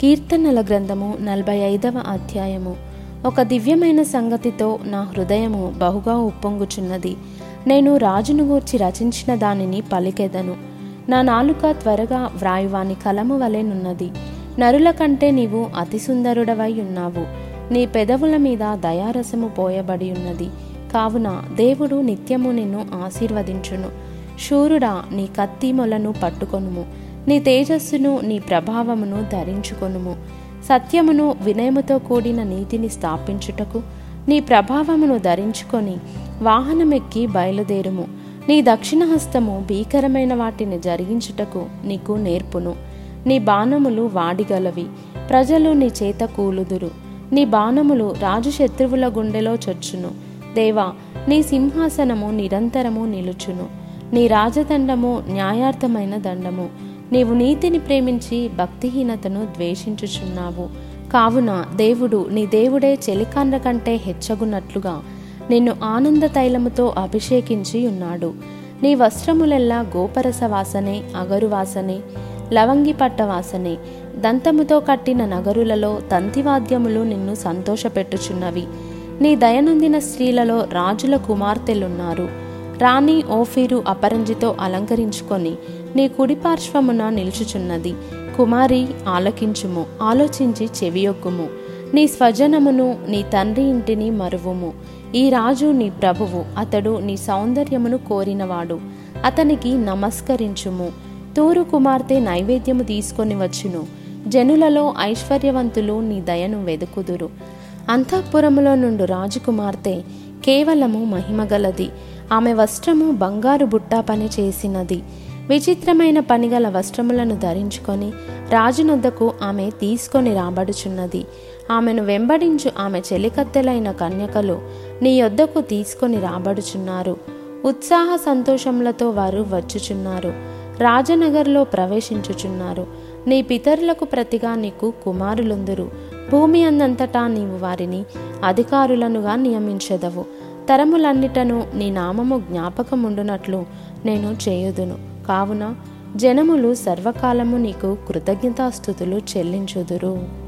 కీర్తనల గ్రంథము నలభై ఐదవ అధ్యాయము. ఒక దివ్యమైన సంగతితో నా హృదయము బహుగా ఉప్పొంగుచున్నది. నేను రాజును గూర్చి రచించిన దానిని పలికెదను. నా నాలుక త్వరగా వ్రాయువాని కలము వలెనున్నది నరుల కంటే నీవు అతి సుందరుడవై ఉన్నావు. నీ పెదవుల మీద దయారసము పోయబడి ఉన్నది. కావున దేవుడు నిత్యము నిన్ను ఆశీర్వదించును. శూరుడా నీ కత్తి మొలను పట్టుకొనుము. నీ తేజస్సును నీ ప్రభావమును ధరించుకొనుము. సత్యమును వినయముతో కూడిన నీతిని స్థాపించుటకు నీ ప్రభావమును ధరించుకొని వాహనమెక్కి బయలుదేరుము. నీ దక్షిణ హస్తము భీకరమైన వాటిని జరిగించుటకు నీకు నేర్పును. నీ బాణములు వాడిగలవి ప్రజలు నీ చేత కూలుదురు. నీ బాణములు రాజు శత్రువుల గుండెలో చొచ్చును. దేవా నీ సింహాసనము నిరంతరము నిలుచును. నీ రాజదండము న్యాయార్థమైన దండము. నీవు నీతిని ప్రేమించి భక్తిహీనతను ద్వేషించుచున్నావు. కావున దేవుడు నీ దేవుడే చెలికాండ్ర కంటే హెచ్చగున్నట్లుగా నిన్ను ఆనంద తైలముతో అభిషేకించి ఉన్నాడు. నీ వస్త్రములెల్లా గోపరస వాసనే అగరు వాసనే లవంగి పట్ట వాసనే దంతముతో కట్టిన నగరులలో తంతివాద్యములు నిన్ను సంతోషపెట్టుచున్నవి. నీ దయనొందిన స్త్రీలలో రాజుల కుమార్తెలున్నారు. రాణి ఓఫీరు అపరంజితో అలంకరించుకొని నీ కుడిపార్శ్వమున నిలుచుచున్నది. కుమారి ఆలకించుము ఆలోచించి చెవియొగ్గుము నీ స్వజనమును నీ తండ్రి ఇంటిని మరువుము. ఈ రాజు నీ ప్రభువు అతడు నీ సౌందర్యమును కోరినవాడు. అతనికి నమస్కరించుము. తూరు కుమార్తె నైవేద్యము తీసుకొని వచ్చును. జనులలో ఐశ్వర్యవంతులు నీ దయను వెదుకుదురు. అంతఃపురములో నుండు రాజకుమార్తె కేవలము మహిమగలది. ఆమె వస్త్రము బంగారు బుట్ట పని చేసినది. విచిత్రమైన పనిగల వస్త్రములను ధరించుకొని రాజునొద్దకు ఆమె తీసుకొని రాబడుచున్నది. ఆమెను వెంబడించు ఆమె చెలికత్తెలైన కన్యకలు నీ యొద్దకు తీసుకొని రాబడుచున్నారు. ఉత్సాహ సంతోషములతో వారు వచ్చుచున్నారు. రాజనగర్లో ప్రవేశించుచున్నారు. నీ పితరులకు ప్రతిగా నీకు కుమారులుందురు. భూమి అందంతటా నీవు వారిని అధికారులనుగా నియమించదవు. తరములన్నిటను నీ నామము జ్ఞాపకముండునట్లు నేను చేయుదును. కావున జనములు సర్వకాలము నీకు కృతజ్ఞతాస్థుతులు చెల్లించుదురు.